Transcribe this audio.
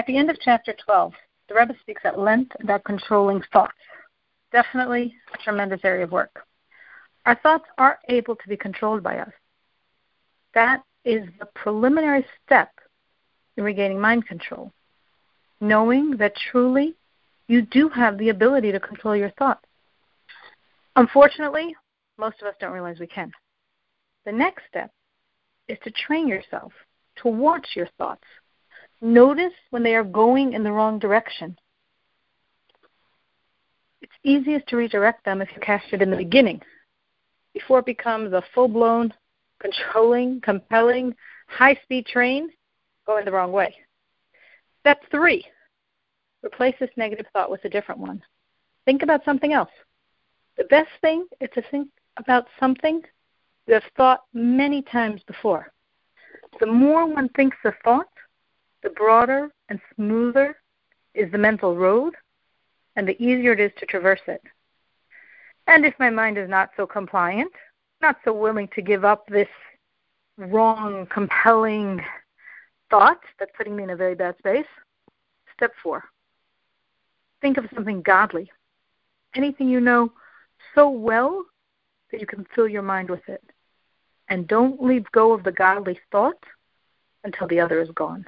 At the end of chapter 12, the Rebbe speaks at length about controlling thoughts. Definitely a tremendous area of work. Our thoughts are able to be controlled by us. That is the preliminary step in regaining mind control. Knowing that truly you do have the ability to control your thoughts. Unfortunately, most of us don't realize we can. The next step is to train yourself to watch your thoughts. Notice when they are going in the wrong direction. It's easiest to redirect them if you catch it in the beginning, before it becomes a full blown, controlling, compelling, high speed train going the wrong way. Step three replace this negative thought with a different one. Think about something else. The best thing is to think about something you have thought many times before. The more one thinks a thought, the broader and smoother is the mental road, and the easier it is to traverse it. And if my mind is not so compliant, not so willing to give up this wrong, compelling thought that's putting me in a very bad space, step four. Think of something godly. Anything you know so well that you can fill your mind with it. And don't leave go of the godly thought until the other is gone.